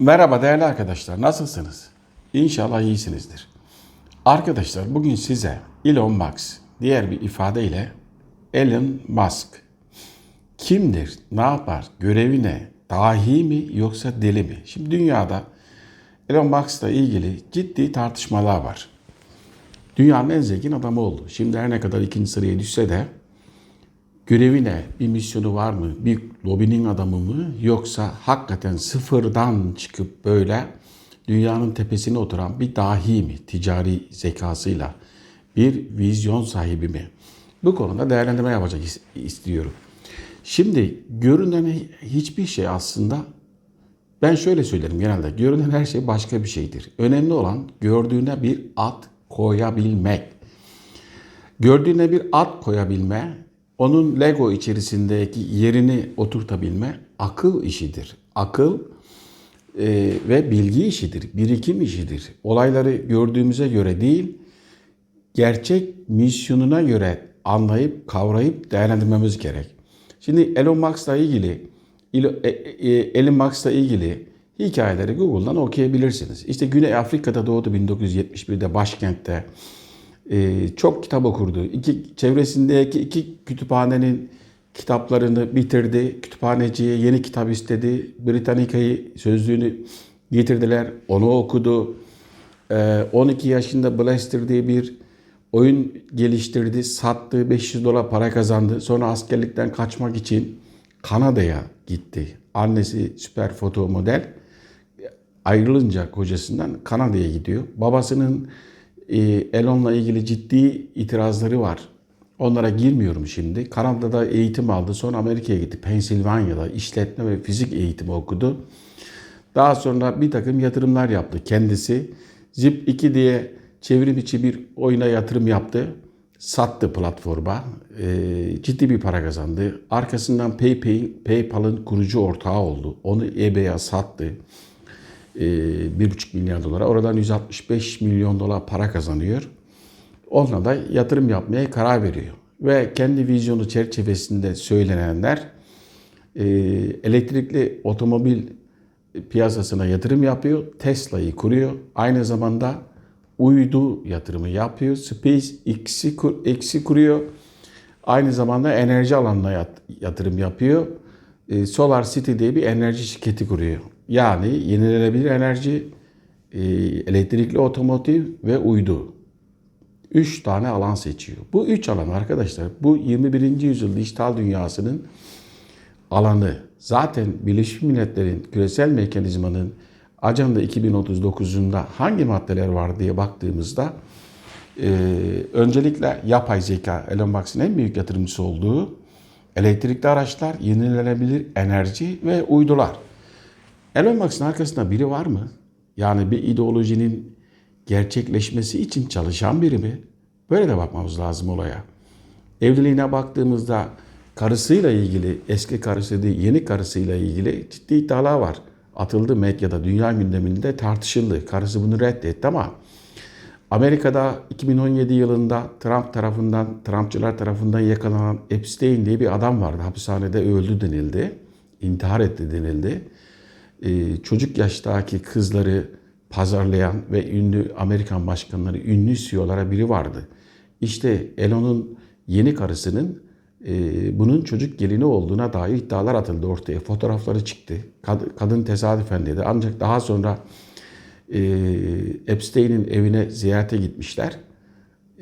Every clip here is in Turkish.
Merhaba değerli arkadaşlar, nasılsınız? İnşallah iyisinizdir. Arkadaşlar bugün size Elon Musk, diğer bir ifadeyle Elon Musk kimdir, ne yapar, görevi ne, dahi mi yoksa deli mi? Şimdi dünyada Elon Musk'la ilgili ciddi tartışmalar var. Dünyanın en zengin adamı oldu. Şimdi her ne kadar ikinci sıraya düşse de görevi ne? Bir misyonu var mı? Bir lobinin adamı mı? Yoksa hakikaten sıfırdan çıkıp böyle dünyanın tepesine oturan bir dahi mi? Ticari zekasıyla bir vizyon sahibi mi? Bu konuda değerlendirme yapacak is- istiyorum. Şimdi görünen hiçbir şey aslında ben şöyle söylerim genelde. Görünen her şey başka bir şeydir. Önemli olan gördüğüne bir ad koyabilmek. Gördüğüne bir ad koyabilme, onun Lego içerisindeki yerini oturtabilme akıl işidir. Akıl e, ve bilgi işidir, birikim işidir. Olayları gördüğümüze göre değil, gerçek misyonuna göre anlayıp, kavrayıp değerlendirmemiz gerek. Şimdi Elon Musk'la ilgili, e- e- Elon Musk'la ilgili hikayeleri Google'dan okuyabilirsiniz. İşte Güney Afrika'da doğdu 1971'de başkentte. Ee, çok kitap okurdu. İki, çevresindeki iki kütüphanenin kitaplarını bitirdi. Kütüphaneciye yeni kitap istedi. Britannica'yı sözlüğünü getirdiler. Onu okudu. Ee, 12 yaşında Blaster diye bir oyun geliştirdi. Sattı. 500 dolar para kazandı. Sonra askerlikten kaçmak için Kanada'ya gitti. Annesi süper foto model ayrılınca kocasından Kanada'ya gidiyor. Babasının e, Elon'la ilgili ciddi itirazları var. Onlara girmiyorum şimdi. Kanada'da eğitim aldı. Sonra Amerika'ya gitti. Pensilvanya'da işletme ve fizik eğitimi okudu. Daha sonra bir takım yatırımlar yaptı kendisi. Zip 2 diye çevrim içi bir oyuna yatırım yaptı. Sattı platforma. Ee, ciddi bir para kazandı. Arkasından PayPal, PayPal'ın kurucu ortağı oldu. Onu eBay'e sattı. Ee, 1,5 milyar dolara. Oradan 165 milyon dolar para kazanıyor. Onunla da yatırım yapmaya karar veriyor. Ve kendi vizyonu çerçevesinde söylenenler e, elektrikli otomobil piyasasına yatırım yapıyor. Tesla'yı kuruyor. Aynı zamanda uydu yatırımı yapıyor. SpaceX'i kur, X'i kuruyor. Aynı zamanda enerji alanına yat- yatırım yapıyor. E, Solar City diye bir enerji şirketi kuruyor. Yani yenilenebilir enerji, e, elektrikli otomotiv ve uydu. Üç tane alan seçiyor. Bu üç alan arkadaşlar bu 21. yüzyıl dijital dünyasının alanı. Zaten Birleşmiş Milletler'in küresel mekanizmanın Ajanda 2039'unda hangi maddeler var diye baktığımızda e, öncelikle yapay zeka, Elon Musk'ın en büyük yatırımcısı olduğu elektrikli araçlar, yenilenebilir enerji ve uydular. Elon Musk'ın arkasında biri var mı? Yani bir ideolojinin gerçekleşmesi için çalışan biri mi? Böyle de bakmamız lazım olaya. Evliliğine baktığımızda karısıyla ilgili, eski karısı değil yeni karısıyla ilgili ciddi iddialar var. Atıldı medyada, dünya gündeminde tartışıldı. Karısı bunu reddetti ama Amerika'da 2017 yılında Trump tarafından, Trumpçılar tarafından yakalanan Epstein diye bir adam vardı. Hapishanede öldü denildi. intihar etti denildi. Ee, çocuk yaştaki kızları pazarlayan ve ünlü Amerikan başkanları, ünlü CEO'lara biri vardı. İşte Elon'un yeni karısının e, bunun çocuk gelini olduğuna dair iddialar atıldı ortaya. Fotoğrafları çıktı. Kad- kadın tesadüfen dedi. Ancak daha sonra e, Epstein'in evine ziyarete gitmişler.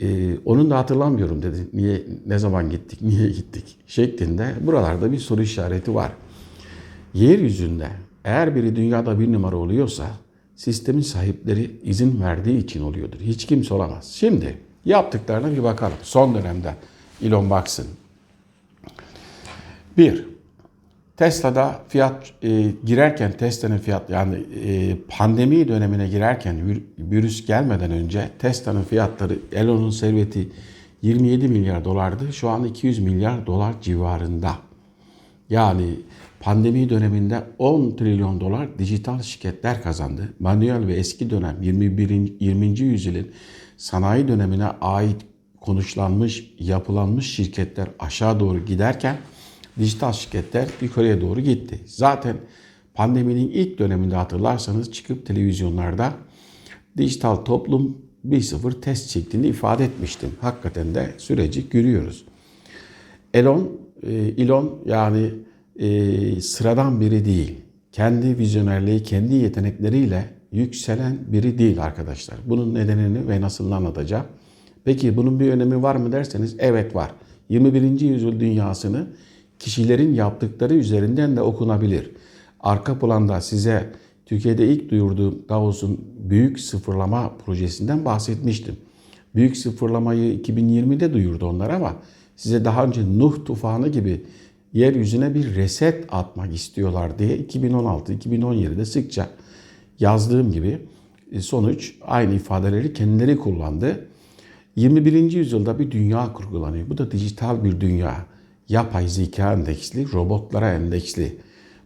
E, onun da hatırlamıyorum dedi. Niye, ne zaman gittik, niye gittik şeklinde. Buralarda bir soru işareti var. Yeryüzünde eğer biri dünyada bir numara oluyorsa sistemin sahipleri izin verdiği için oluyordur. Hiç kimse olamaz. Şimdi yaptıklarına bir bakalım. Son dönemde Elon Musk'ın. Bir, Tesla'da fiyat e, girerken Tesla'nın fiyat yani e, pandemi dönemine girerken vir- virüs gelmeden önce Tesla'nın fiyatları Elon'un serveti 27 milyar dolardı. Şu an 200 milyar dolar civarında. Yani pandemi döneminde 10 trilyon dolar dijital şirketler kazandı. Manuel ve eski dönem 21. 20. yüzyılın sanayi dönemine ait konuşlanmış, yapılanmış şirketler aşağı doğru giderken dijital şirketler yukarıya doğru gitti. Zaten pandeminin ilk döneminde hatırlarsanız çıkıp televizyonlarda dijital toplum 1.0 test şeklinde ifade etmiştim. Hakikaten de süreci görüyoruz. Elon, e, Elon yani e, sıradan biri değil. Kendi vizyonerliği, kendi yetenekleriyle yükselen biri değil arkadaşlar. Bunun nedenini ve nasıl anlatacağım. Peki bunun bir önemi var mı derseniz evet var. 21. yüzyıl dünyasını kişilerin yaptıkları üzerinden de okunabilir. Arka planda size Türkiye'de ilk duyurduğum Davos'un büyük sıfırlama projesinden bahsetmiştim. Büyük sıfırlamayı 2020'de duyurdu onlar ama size daha önce Nuh tufanı gibi yeryüzüne bir reset atmak istiyorlar diye 2016-2017'de sıkça yazdığım gibi e, sonuç aynı ifadeleri kendileri kullandı. 21. yüzyılda bir dünya kurgulanıyor. Bu da dijital bir dünya. Yapay zeka endeksli, robotlara endeksli.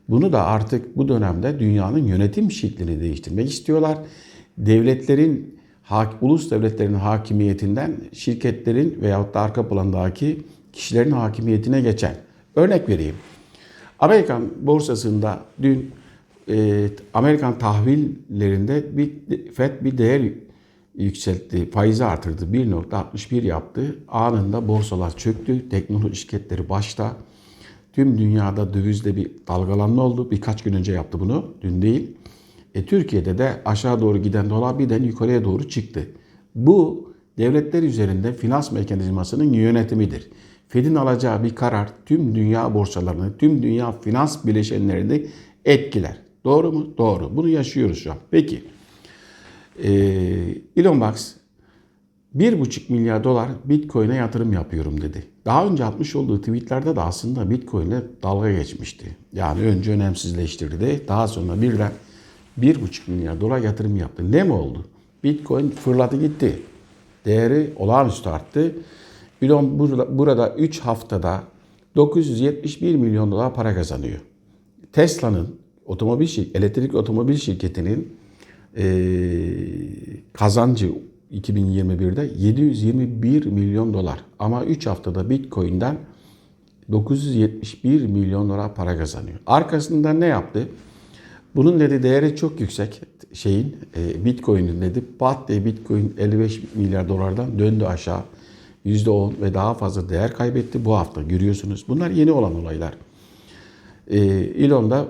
Bunu da artık bu dönemde dünyanın yönetim şeklini değiştirmek istiyorlar. Devletlerin, ulus devletlerin hakimiyetinden şirketlerin veyahut da arka plandaki kişilerin hakimiyetine geçen. Örnek vereyim. Amerikan borsasında dün e, Amerikan tahvillerinde bir FED bir değer yükseltti, faizi artırdı. 1.61 yaptı. Anında borsalar çöktü. Teknoloji şirketleri başta. Tüm dünyada dövizde bir dalgalanma oldu. Birkaç gün önce yaptı bunu. Dün değil. E, Türkiye'de de aşağı doğru giden dolar birden yukarıya doğru çıktı. Bu devletler üzerinde finans mekanizmasının yönetimidir. Fed'in alacağı bir karar tüm dünya borsalarını, tüm dünya finans bileşenlerini etkiler. Doğru mu? Doğru. Bunu yaşıyoruz şu an. Peki. Ee, Elon Musk 1,5 milyar dolar Bitcoin'e yatırım yapıyorum dedi. Daha önce atmış olduğu tweetlerde de aslında Bitcoin'le dalga geçmişti. Yani önce önemsizleştirdi. Daha sonra birden 1,5 milyar dolar yatırım yaptı. Ne mi oldu? Bitcoin fırladı gitti. Değeri olağanüstü arttı. Elon burada 3 haftada 971 milyon dolar para kazanıyor. Tesla'nın otomobil şir- elektrik otomobil şirketinin e, kazancı 2021'de 721 milyon dolar. Ama 3 haftada Bitcoin'den 971 milyon dolar para kazanıyor. Arkasından ne yaptı? Bunun dedi değeri çok yüksek şeyin e, Bitcoin'in dedi. Pat diye Bitcoin 55 milyar dolardan döndü aşağı. %10 ve daha fazla değer kaybetti bu hafta görüyorsunuz. Bunlar yeni olan olaylar. E, Elon da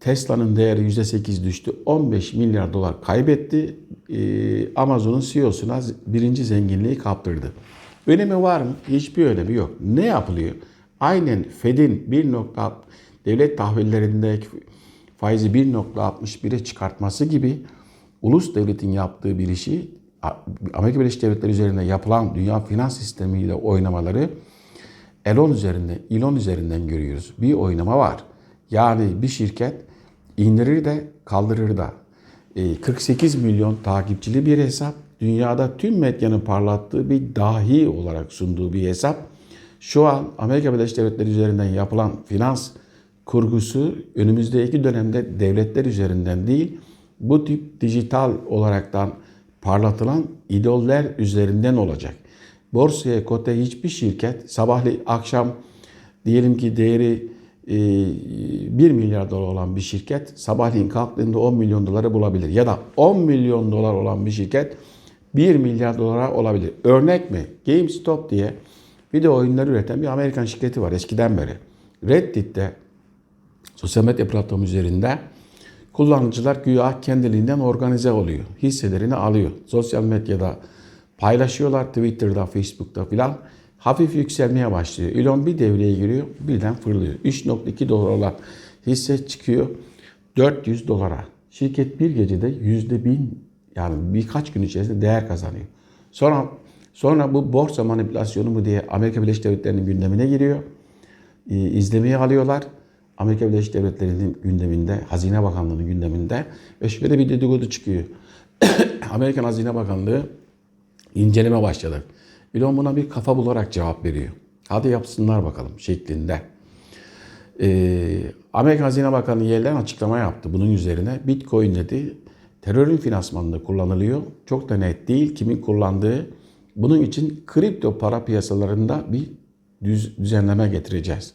Tesla'nın değeri %8 düştü. 15 milyar dolar kaybetti. Ee, Amazon'un CEO'suna birinci zenginliği kaptırdı. Önemi var mı? Hiçbir önemi yok. Ne yapılıyor? Aynen Fed'in 1. devlet tahvillerindeki faizi 1.61'e çıkartması gibi ulus devletin yaptığı bir işi Amerika Birleşik Devletleri üzerinde yapılan dünya finans sistemiyle oynamaları Elon üzerinde, Elon üzerinden görüyoruz. Bir oynama var. Yani bir şirket indirir de kaldırır da. 48 milyon takipçili bir hesap. Dünyada tüm medyanın parlattığı bir dahi olarak sunduğu bir hesap. Şu an Amerika Birleşik Devletleri üzerinden yapılan finans kurgusu önümüzdeki dönemde devletler üzerinden değil, bu tip dijital olaraktan parlatılan idoller üzerinden olacak. Borsaya kote hiçbir şirket sabahli akşam diyelim ki değeri 1 milyar dolar olan bir şirket sabahleyin kalktığında 10 milyon doları bulabilir. Ya da 10 milyon dolar olan bir şirket 1 milyar dolara olabilir. Örnek mi? GameStop diye video oyunları üreten bir Amerikan şirketi var eskiden beri. Reddit'te sosyal medya platformu üzerinde kullanıcılar güya kendiliğinden organize oluyor. Hisselerini alıyor. Sosyal medyada paylaşıyorlar. Twitter'da, Facebook'ta filan hafif yükselmeye başlıyor. Elon bir devreye giriyor, birden fırlıyor. 3.2 dolar olan hisse çıkıyor 400 dolara. Şirket bir gecede yüzde bin yani birkaç gün içerisinde değer kazanıyor. Sonra sonra bu borsa manipülasyonu mu diye Amerika Birleşik Devletleri'nin gündemine giriyor. Ee, alıyorlar. Amerika Birleşik Devletleri'nin gündeminde, Hazine Bakanlığı'nın gündeminde ve şöyle bir dedikodu çıkıyor. Amerikan Hazine Bakanlığı inceleme başladı. Elon buna bir kafa bularak cevap veriyor. Hadi yapsınlar bakalım şeklinde. Ee, Amerika Hazine Bakanı Yellen açıklama yaptı bunun üzerine. Bitcoin dedi terörün finansmanında kullanılıyor. Çok da net değil kimin kullandığı. Bunun için kripto para piyasalarında bir düz, düzenleme getireceğiz.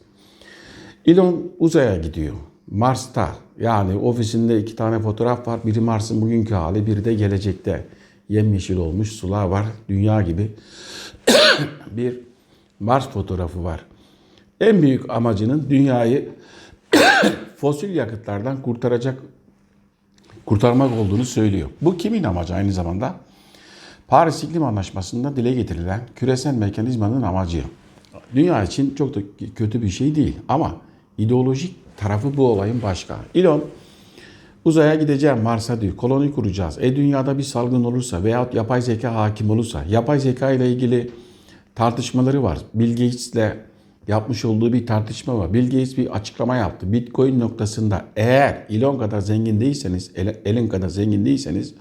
Elon uzaya gidiyor. Mars'ta Yani ofisinde iki tane fotoğraf var. Biri Mars'ın bugünkü hali, biri de gelecekte. Yemyeşil olmuş sular var. Dünya gibi. bir Mars fotoğrafı var. En büyük amacının dünyayı fosil yakıtlardan kurtaracak kurtarmak olduğunu söylüyor. Bu kimin amacı aynı zamanda? Paris İklim Anlaşması'nda dile getirilen küresel mekanizmanın amacı. Dünya için çok da kötü bir şey değil ama ideolojik tarafı bu olayın başka. Elon uzaya gideceğim Mars'a diyor. Koloni kuracağız. E dünyada bir salgın olursa veyahut yapay zeka hakim olursa yapay zeka ile ilgili tartışmaları var. Bill Gates'le yapmış olduğu bir tartışma var. Bill Gates bir açıklama yaptı. Bitcoin noktasında eğer Elon kadar zengin değilseniz, Elon kadar zengin değilseniz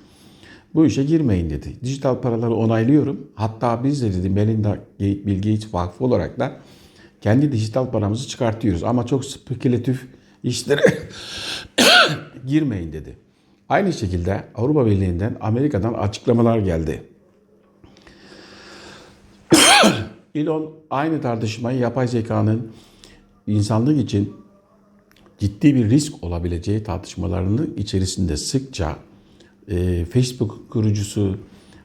bu işe girmeyin dedi. Dijital paraları onaylıyorum. Hatta biz de dedi Melinda Bill Gates Vakfı olarak da kendi dijital paramızı çıkartıyoruz. Ama çok spekülatif işlere girmeyin dedi. Aynı şekilde Avrupa Birliği'nden, Amerika'dan açıklamalar geldi. Elon aynı tartışmayı yapay zekanın insanlık için ciddi bir risk olabileceği tartışmalarının içerisinde sıkça e, Facebook kurucusu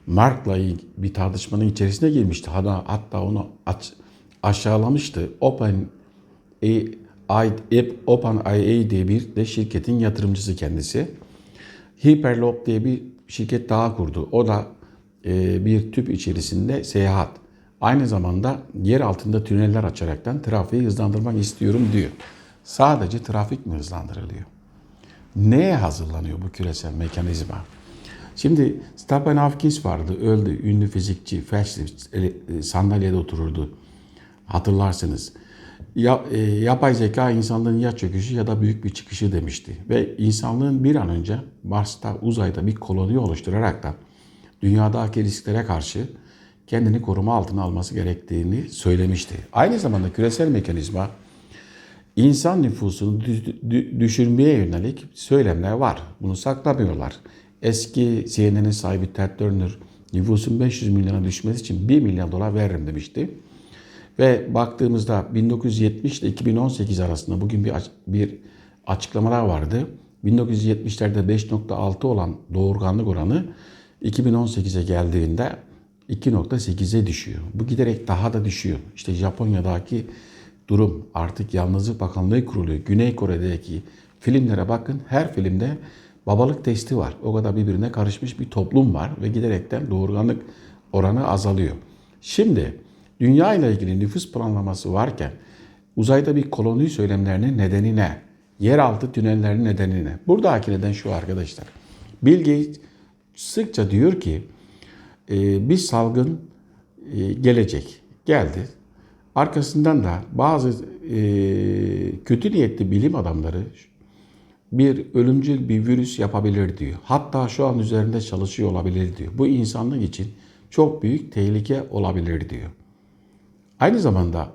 Mark'la bir tartışmanın içerisine girmişti. Hatta, hatta onu aç, aşağılamıştı. Open AI, OpenAI diye bir de şirketin yatırımcısı kendisi. Hyperloop diye bir şirket daha kurdu. O da e, bir tüp içerisinde seyahat. Aynı zamanda yer altında tüneller açaraktan trafiği hızlandırmak istiyorum diyor. Sadece trafik mi hızlandırılıyor? Neye hazırlanıyor bu küresel mekanizma? Şimdi Stephen Hawking vardı, öldü. Ünlü fizikçi, felçli, sandalyede otururdu. Hatırlarsınız. Ya, e, yapay zeka insanlığın ya çöküşü ya da büyük bir çıkışı demişti. Ve insanlığın bir an önce Mars'ta, uzayda bir koloni oluşturarak da dünyadaki risklere karşı kendini koruma altına alması gerektiğini söylemişti. Aynı zamanda küresel mekanizma insan nüfusunu düşürmeye yönelik söylemler var. Bunu saklamıyorlar. Eski CNN'in sahibi Ted Turner nüfusun 500 milyona düşmesi için 1 milyon dolar veririm demişti. Ve baktığımızda 1970 ile 2018 arasında bugün bir, bir açıklamalar vardı. 1970'lerde 5.6 olan doğurganlık oranı 2018'e geldiğinde 2.8'e düşüyor. Bu giderek daha da düşüyor. İşte Japonya'daki durum artık Yalnızlık Bakanlığı kuruluyor. Güney Kore'deki filmlere bakın. Her filmde babalık testi var. O kadar birbirine karışmış bir toplum var ve giderekten doğurganlık oranı azalıyor. Şimdi dünya ile ilgili nüfus planlaması varken uzayda bir koloni söylemlerinin nedeni ne? Yeraltı tünellerinin nedeni ne? Buradaki neden şu arkadaşlar. Bill Gates sıkça diyor ki e, bir salgın e, gelecek. Geldi. Arkasından da bazı e, kötü niyetli bilim adamları bir ölümcül bir virüs yapabilir diyor. Hatta şu an üzerinde çalışıyor olabilir diyor. Bu insanlık için çok büyük tehlike olabilir diyor. Aynı zamanda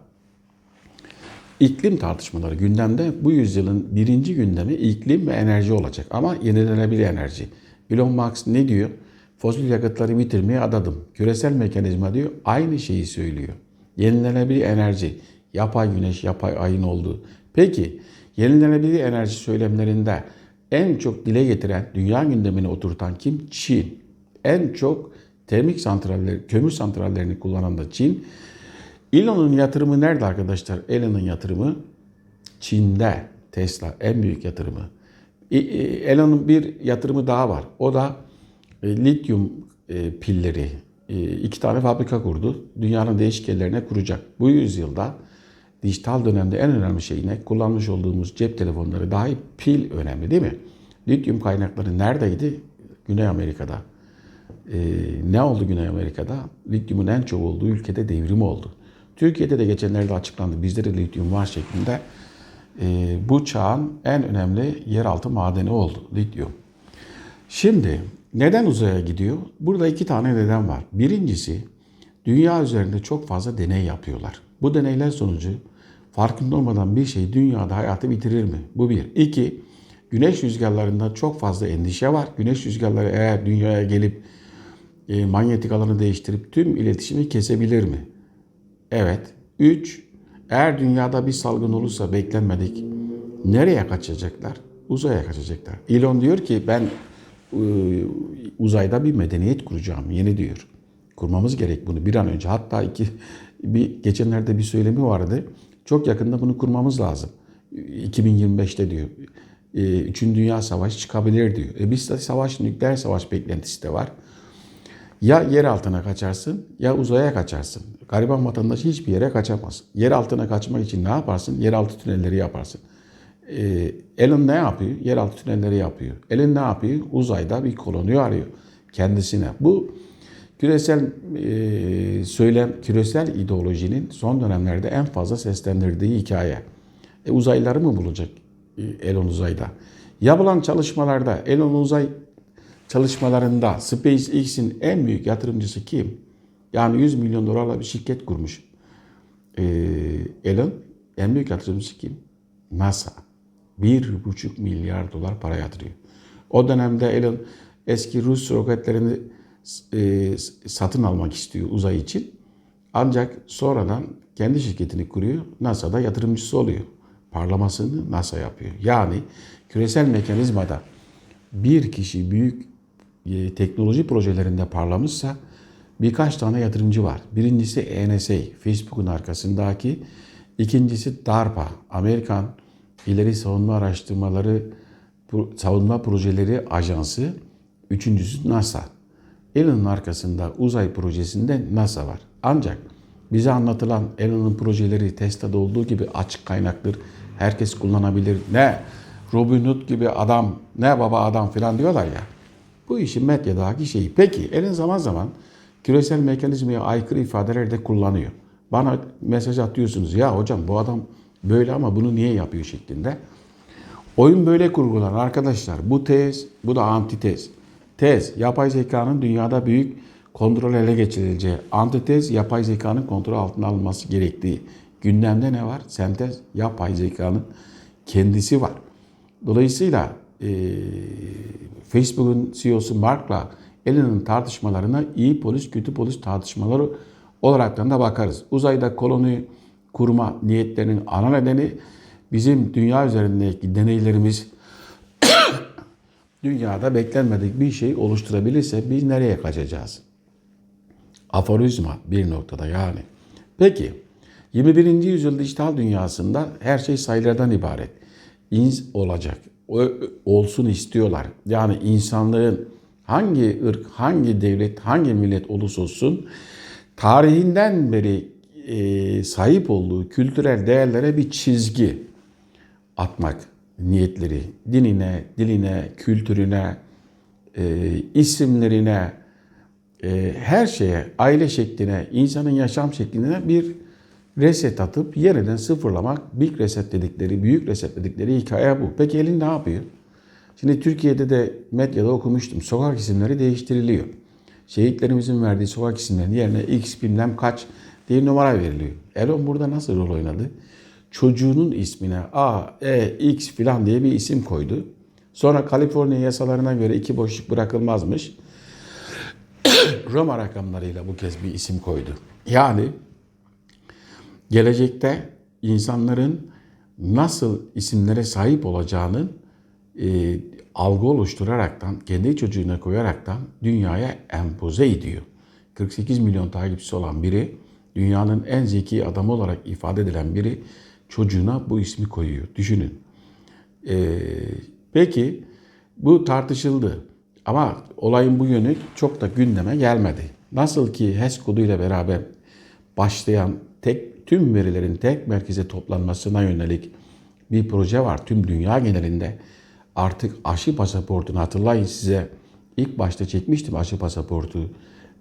iklim tartışmaları gündemde bu yüzyılın birinci gündemi iklim ve enerji olacak. Ama yenilenebilir enerji. Elon Musk ne diyor? Fosil yakıtları bitirmeye adadım. Küresel mekanizma diyor aynı şeyi söylüyor. Yenilenebilir enerji, yapay güneş, yapay ayın olduğu. Peki yenilenebilir enerji söylemlerinde en çok dile getiren, dünya gündemine oturtan kim? Çin. En çok termik santraller, kömür santrallerini kullanan da Çin. Elon'un yatırımı nerede arkadaşlar? Elon'un yatırımı Çin'de. Tesla en büyük yatırımı. Elon'un bir yatırımı daha var. O da e, lityum e, pilleri e, iki tane fabrika kurdu. Dünyanın değişik yerlerine kuracak. Bu yüzyılda dijital dönemde en önemli şey ne? Kullanmış olduğumuz cep telefonları dahi pil önemli değil mi? Lityum kaynakları neredeydi? Güney Amerika'da. ne oldu Güney Amerika'da? Lityumun en çok olduğu ülkede devrim oldu. Türkiye'de de geçenlerde açıklandı. Bizde de lityum var şeklinde. bu çağın en önemli yeraltı madeni oldu lityum. Şimdi neden uzaya gidiyor? Burada iki tane neden var. Birincisi dünya üzerinde çok fazla deney yapıyorlar. Bu deneyler sonucu farkında olmadan bir şey dünyada hayatı bitirir mi? Bu bir. İki, güneş rüzgarlarında çok fazla endişe var. Güneş rüzgarları eğer dünyaya gelip e, manyetik alanı değiştirip tüm iletişimi kesebilir mi? Evet. Üç, eğer dünyada bir salgın olursa beklenmedik nereye kaçacaklar? uzaya kaçacaklar. Elon diyor ki ben e, uzayda bir medeniyet kuracağım yeni diyor. Kurmamız gerek bunu bir an önce. Hatta iki bir geçenlerde bir söylemi vardı. Çok yakında bunu kurmamız lazım. 2025'te diyor. E, Üçüncü Dünya Savaşı çıkabilir diyor. E bizde savaş, nükleer savaş beklentisi de var. Ya yer altına kaçarsın ya uzaya kaçarsın. Gariban vatandaş hiçbir yere kaçamaz. Yer altına kaçmak için ne yaparsın? Yeraltı tünelleri yaparsın. Ee, Elon ne yapıyor? Yeraltı tünelleri yapıyor. Elon ne yapıyor? Uzayda bir koloni arıyor kendisine. Bu küresel e, söylem, küresel ideolojinin son dönemlerde en fazla seslendirdiği hikaye. E, uzaylıları mı bulacak e, Elon uzayda? Yapılan çalışmalarda Elon uzay çalışmalarında SpaceX'in en büyük yatırımcısı kim? Yani 100 milyon dolarla bir şirket kurmuş. Ee, Elon en büyük yatırımcısı kim? NASA. 1,5 milyar dolar para yatırıyor. O dönemde Elon eski Rus roketlerini e, satın almak istiyor uzay için. Ancak sonradan kendi şirketini kuruyor. NASA'da yatırımcısı oluyor. Parlamasını NASA yapıyor. Yani küresel mekanizmada bir kişi büyük e, teknoloji projelerinde parlamışsa birkaç tane yatırımcı var. Birincisi NSA, Facebook'un arkasındaki. İkincisi DARPA, Amerikan İleri Savunma Araştırmaları Savunma Projeleri Ajansı. Üçüncüsü NASA. Elon'un arkasında uzay projesinde NASA var. Ancak bize anlatılan Elon'un projeleri Tesla'da olduğu gibi açık kaynaktır. Herkes kullanabilir. Ne Robin Hood gibi adam, ne baba adam falan diyorlar ya. Bu işin medyadaki şeyi. Peki Elon zaman zaman küresel mekanizmaya aykırı ifadeler de kullanıyor. Bana mesaj atıyorsunuz. Ya hocam bu adam böyle ama bunu niye yapıyor şeklinde. Oyun böyle kurgular arkadaşlar. Bu tez, bu da antitez. Tez, yapay zekanın dünyada büyük kontrol ele geçirileceği. Antitez, yapay zekanın kontrol altına alınması gerektiği. Gündemde ne var? Sentez, yapay zekanın kendisi var. Dolayısıyla e, Facebook'un CEO'su Mark'la Elon'un tartışmalarına iyi polis, kötü polis tartışmaları olaraktan da bakarız. Uzayda koloni kurma niyetlerinin ana nedeni bizim dünya üzerindeki deneylerimiz dünyada beklenmedik bir şey oluşturabilirse biz nereye kaçacağız? Aforizma bir noktada yani. Peki 21. yüzyıl dijital dünyasında her şey sayılardan ibaret. İns olacak. Olsun istiyorlar. Yani insanlığın hangi ırk, hangi devlet, hangi millet olursa olsun tarihinden beri e, sahip olduğu kültürel değerlere bir çizgi atmak niyetleri. Dinine, diline, kültürüne, e, isimlerine, e, her şeye, aile şekline, insanın yaşam şekline bir reset atıp yeniden sıfırlamak, big reset dedikleri, büyük reset dedikleri hikaye bu. Peki elin ne yapıyor? Şimdi Türkiye'de de medyada okumuştum. Sokak isimleri değiştiriliyor. Şehitlerimizin verdiği sokak isimlerinin yerine X bilmem kaç diye numara veriliyor. Elon burada nasıl rol oynadı? Çocuğunun ismine A, E, X filan diye bir isim koydu. Sonra Kaliforniya yasalarına göre iki boşluk bırakılmazmış. Roma rakamlarıyla bu kez bir isim koydu. Yani gelecekte insanların nasıl isimlere sahip olacağının e, algı oluşturaraktan, kendi çocuğuna koyaraktan dünyaya empoze ediyor. 48 milyon takipçisi olan biri, dünyanın en zeki adamı olarak ifade edilen biri çocuğuna bu ismi koyuyor. Düşünün. E, peki bu tartışıldı. Ama olayın bu yönü çok da gündeme gelmedi. Nasıl ki HES koduyla beraber başlayan tek tüm verilerin tek merkeze toplanmasına yönelik bir proje var tüm dünya genelinde. Artık aşı pasaportunu hatırlayın size ilk başta çekmiştim aşı pasaportu.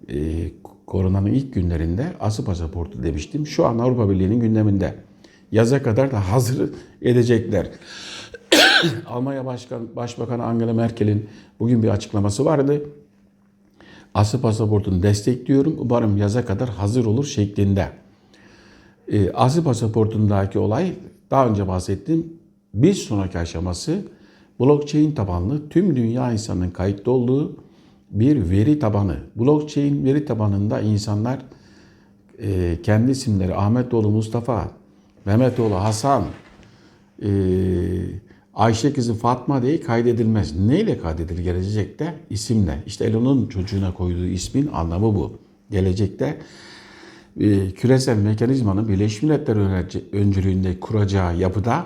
Ee, koronanın ilk günlerinde aşı pasaportu demiştim. Şu an Avrupa Birliği'nin gündeminde. Yaza kadar da hazır edecekler. Almanya Başkan, Başbakanı Angela Merkel'in bugün bir açıklaması vardı. Aşı pasaportunu destekliyorum. Umarım yaza kadar hazır olur şeklinde. E, Aşı pasaportundaki olay daha önce bahsettiğim bir sonraki aşaması blockchain tabanlı tüm dünya insanının kayıtlı olduğu bir veri tabanı. Blockchain veri tabanında insanlar e, kendi isimleri Ahmetoğlu Mustafa, Mehmetoğlu Hasan, e, Ayşe kızı Fatma diye kaydedilmez. Neyle kaydedilir gelecekte? İsimle. İşte Elon'un çocuğuna koyduğu ismin anlamı bu. Gelecekte e, küresel mekanizmanın Birleşmiş Milletler öncülüğünde kuracağı yapıda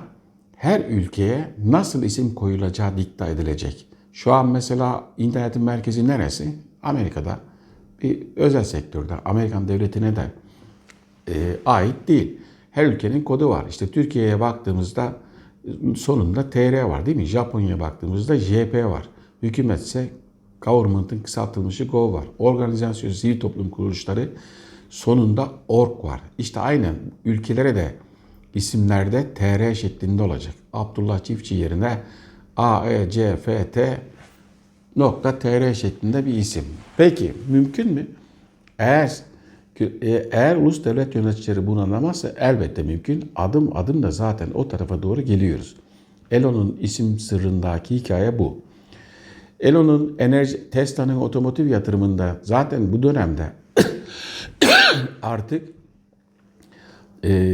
her ülkeye nasıl isim koyulacağı dikte edilecek. Şu an mesela internetin merkezi neresi? Amerika'da. Bir özel sektörde. Amerikan devletine de e, ait değil. Her ülkenin kodu var. İşte Türkiye'ye baktığımızda sonunda TR var değil mi? Japonya'ya baktığımızda JP var. Hükümetse government'ın kısaltılmışı GOV var. Organizasyon, sivil toplum kuruluşları sonunda org var. İşte aynen ülkelere de isimlerde TR şeklinde olacak. Abdullah Çiftçi yerine A, E, C, F, T nokta tr şeklinde bir isim. Peki mümkün mü? Eğer e, eğer ulus devlet yöneticileri bunu anlamazsa elbette mümkün. Adım adım da zaten o tarafa doğru geliyoruz. Elon'un isim sırrındaki hikaye bu. Elon'un enerji Tesla'nın otomotiv yatırımında zaten bu dönemde artık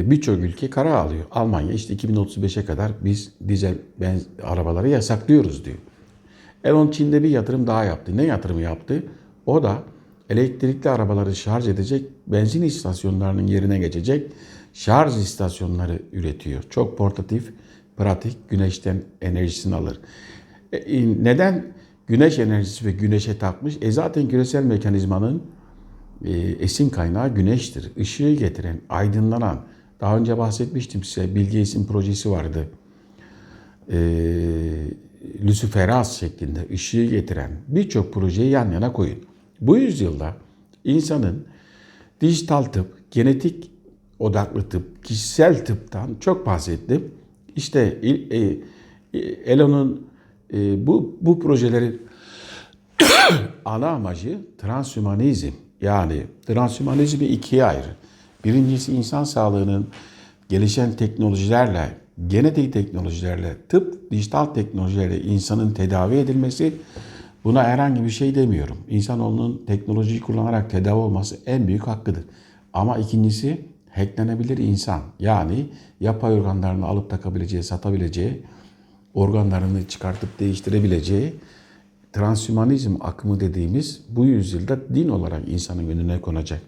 birçok ülke karar alıyor. Almanya işte 2035'e kadar biz dizel benz arabaları yasaklıyoruz diyor. Elon Çin'de bir yatırım daha yaptı. Ne yatırımı yaptı? O da elektrikli arabaları şarj edecek, benzin istasyonlarının yerine geçecek şarj istasyonları üretiyor. Çok portatif, pratik, güneşten enerjisini alır. E, neden güneş enerjisi ve güneşe takmış? E zaten küresel mekanizmanın esin kaynağı güneştir. Işığı getiren, aydınlanan. Daha önce bahsetmiştim size Bilge İsim projesi vardı. E, Luciferas şeklinde ışığı getiren birçok projeyi yan yana koyun. Bu yüzyılda insanın dijital tıp, genetik odaklı tıp, kişisel tıptan çok bahsettim. İşte e, e, Elon'un e, bu bu projelerin ana amacı transhümanizm. Yani transhümanizmi ikiye ayırır. Birincisi insan sağlığının gelişen teknolojilerle, genetik teknolojilerle, tıp, dijital teknolojilerle insanın tedavi edilmesi. Buna herhangi bir şey demiyorum. İnsanoğlunun teknolojiyi kullanarak tedavi olması en büyük hakkıdır. Ama ikincisi hacklenebilir insan. Yani yapay organlarını alıp takabileceği, satabileceği, organlarını çıkartıp değiştirebileceği transhümanizm akımı dediğimiz bu yüzyılda din olarak insanın önüne konacak.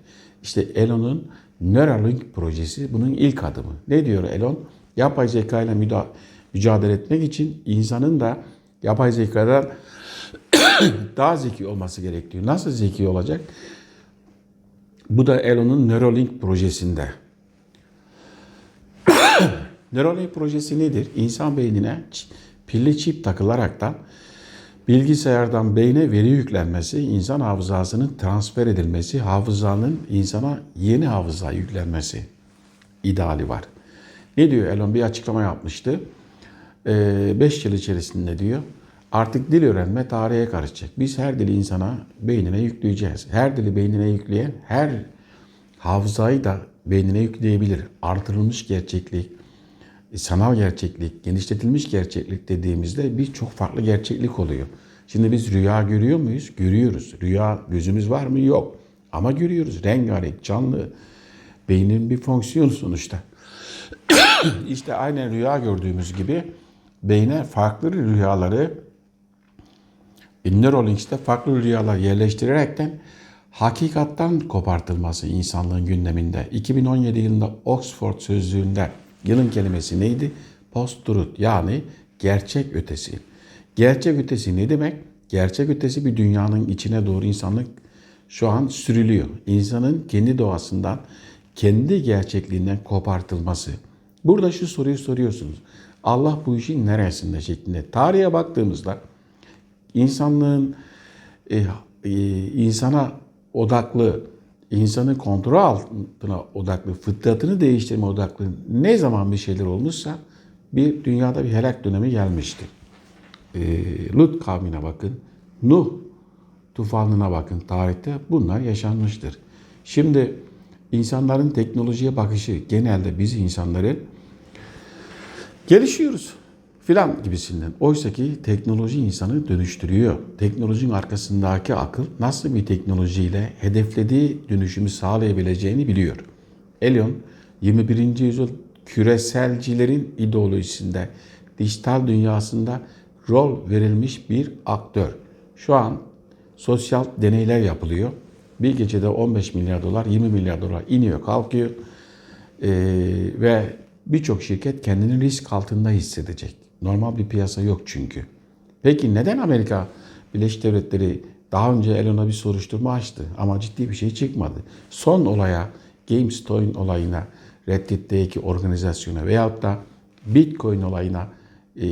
İşte Elon'un Neuralink projesi bunun ilk adımı. Ne diyor Elon? Yapay zeka ile mücadele etmek için insanın da yapay zekadan daha zeki olması gerekiyor. Nasıl zeki olacak? Bu da Elon'un Neuralink projesinde. Neuralink projesi nedir? İnsan beynine pilli çip takılaraktan bilgisayardan beyne veri yüklenmesi, insan hafızasının transfer edilmesi, hafızanın insana yeni hafıza yüklenmesi ideali var. Ne diyor Elon? Bir açıklama yapmıştı. 5 yıl içerisinde diyor artık dil öğrenme tarihe karışacak. Biz her dili insana beynine yükleyeceğiz. Her dili beynine yükleyen her hafızayı da beynine yükleyebilir. Artırılmış gerçeklik, sanal gerçeklik, genişletilmiş gerçeklik dediğimizde birçok farklı gerçeklik oluyor. Şimdi biz rüya görüyor muyuz? Görüyoruz. Rüya gözümüz var mı? Yok. Ama görüyoruz. Rengarenk, canlı. Beynin bir fonksiyonu sonuçta. işte aynen rüya gördüğümüz gibi beyne farklı rüyaları e, Neuralinks'te farklı rüyalar yerleştirerekten hakikattan kopartılması insanlığın gündeminde. 2017 yılında Oxford sözlüğünde yılın kelimesi neydi? Post-truth yani gerçek ötesi. Gerçek ötesi ne demek? Gerçek ötesi bir dünyanın içine doğru insanlık şu an sürülüyor. İnsanın kendi doğasından, kendi gerçekliğinden kopartılması. Burada şu soruyu soruyorsunuz. Allah bu işin neresinde şeklinde. Tarihe baktığımızda insanlığın e, e, insana odaklı, insanı kontrol altına odaklı, fıtratını değiştirme odaklı ne zaman bir şeyler olmuşsa bir dünyada bir helak dönemi gelmiştir. E, Lut kavmine bakın, Nuh tufanına bakın tarihte bunlar yaşanmıştır. Şimdi insanların teknolojiye bakışı genelde biz insanların gelişiyoruz filan gibisinden. Oysa ki teknoloji insanı dönüştürüyor. Teknolojinin arkasındaki akıl nasıl bir teknolojiyle hedeflediği dönüşümü sağlayabileceğini biliyor. Elon 21. yüzyıl küreselcilerin ideolojisinde dijital dünyasında rol verilmiş bir aktör. Şu an sosyal deneyler yapılıyor. Bir gecede 15 milyar dolar, 20 milyar dolar iniyor, kalkıyor. Ee, ve birçok şirket kendini risk altında hissedecek. Normal bir piyasa yok çünkü. Peki neden Amerika Birleşik Devletleri daha önce Elon'a bir soruşturma açtı ama ciddi bir şey çıkmadı. Son olaya, GameStop olayına, Reddit'teki organizasyona veyahut da Bitcoin olayına, e,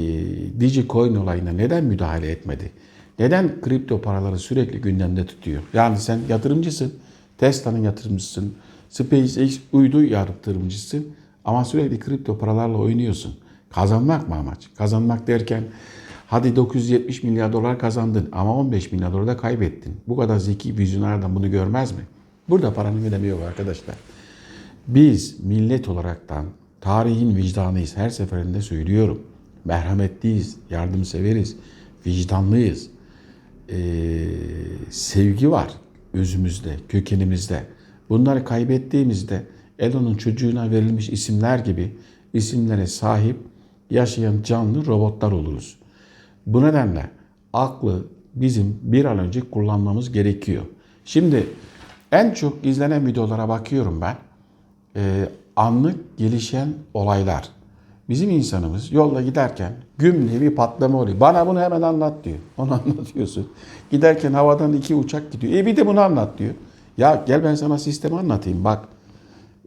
Digicoin olayına neden müdahale etmedi? Neden kripto paraları sürekli gündemde tutuyor? Yani sen yatırımcısın, Tesla'nın yatırımcısın, SpaceX uydu yatırımcısın ama sürekli kripto paralarla oynuyorsun. Kazanmak mı amaç? Kazanmak derken hadi 970 milyar dolar kazandın ama 15 milyar dolar da kaybettin. Bu kadar zeki vizyonerden bunu görmez mi? Burada paranın önemi yok arkadaşlar. Biz millet olaraktan tarihin vicdanıyız. Her seferinde söylüyorum. Merhametliyiz, yardımseveriz, vicdanlıyız. Ee, sevgi var özümüzde, kökenimizde. Bunları kaybettiğimizde Elon'un çocuğuna verilmiş isimler gibi isimlere sahip yaşayan canlı robotlar oluruz. Bu nedenle aklı bizim bir an önce kullanmamız gerekiyor. Şimdi en çok izlenen videolara bakıyorum ben. Ee, anlık gelişen olaylar. Bizim insanımız yolda giderken güm diye bir patlama oluyor. Bana bunu hemen anlat diyor. Onu anlatıyorsun. Giderken havadan iki uçak gidiyor. E bir de bunu anlat diyor. Ya gel ben sana sistemi anlatayım. Bak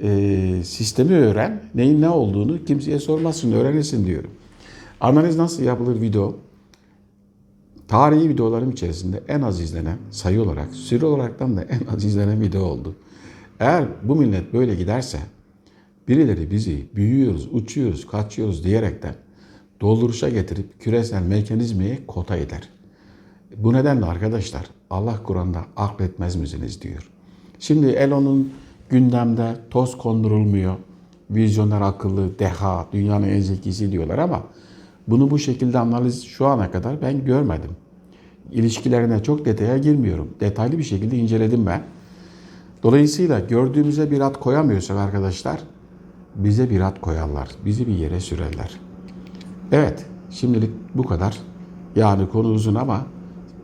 e, sistemi öğren. Neyin ne olduğunu kimseye sormazsın. Öğrenirsin diyorum. Analiz nasıl yapılır video? Tarihi videolarım içerisinde en az izlenen sayı olarak, süre olaraktan da en az izlenen video oldu. Eğer bu millet böyle giderse birileri bizi büyüyoruz, uçuyoruz, kaçıyoruz diyerekten dolduruşa getirip küresel mekanizmayı kota eder. Bu nedenle arkadaşlar Allah Kur'an'da akletmez misiniz diyor. Şimdi Elon'un gündemde toz kondurulmuyor. Vizyoner akıllı, deha, dünyanın en zekisi diyorlar ama bunu bu şekilde analiz şu ana kadar ben görmedim. İlişkilerine çok detaya girmiyorum. Detaylı bir şekilde inceledim ben. Dolayısıyla gördüğümüze bir at koyamıyorsak arkadaşlar bize bir at koyarlar. Bizi bir yere sürerler. Evet şimdilik bu kadar. Yani konu uzun ama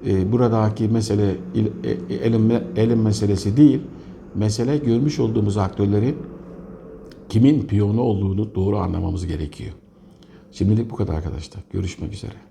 e, buradaki mesele il- e, elin, elin meselesi değil. Mesele görmüş olduğumuz aktörlerin kimin piyonu olduğunu doğru anlamamız gerekiyor. Şimdilik bu kadar arkadaşlar. Görüşmek üzere.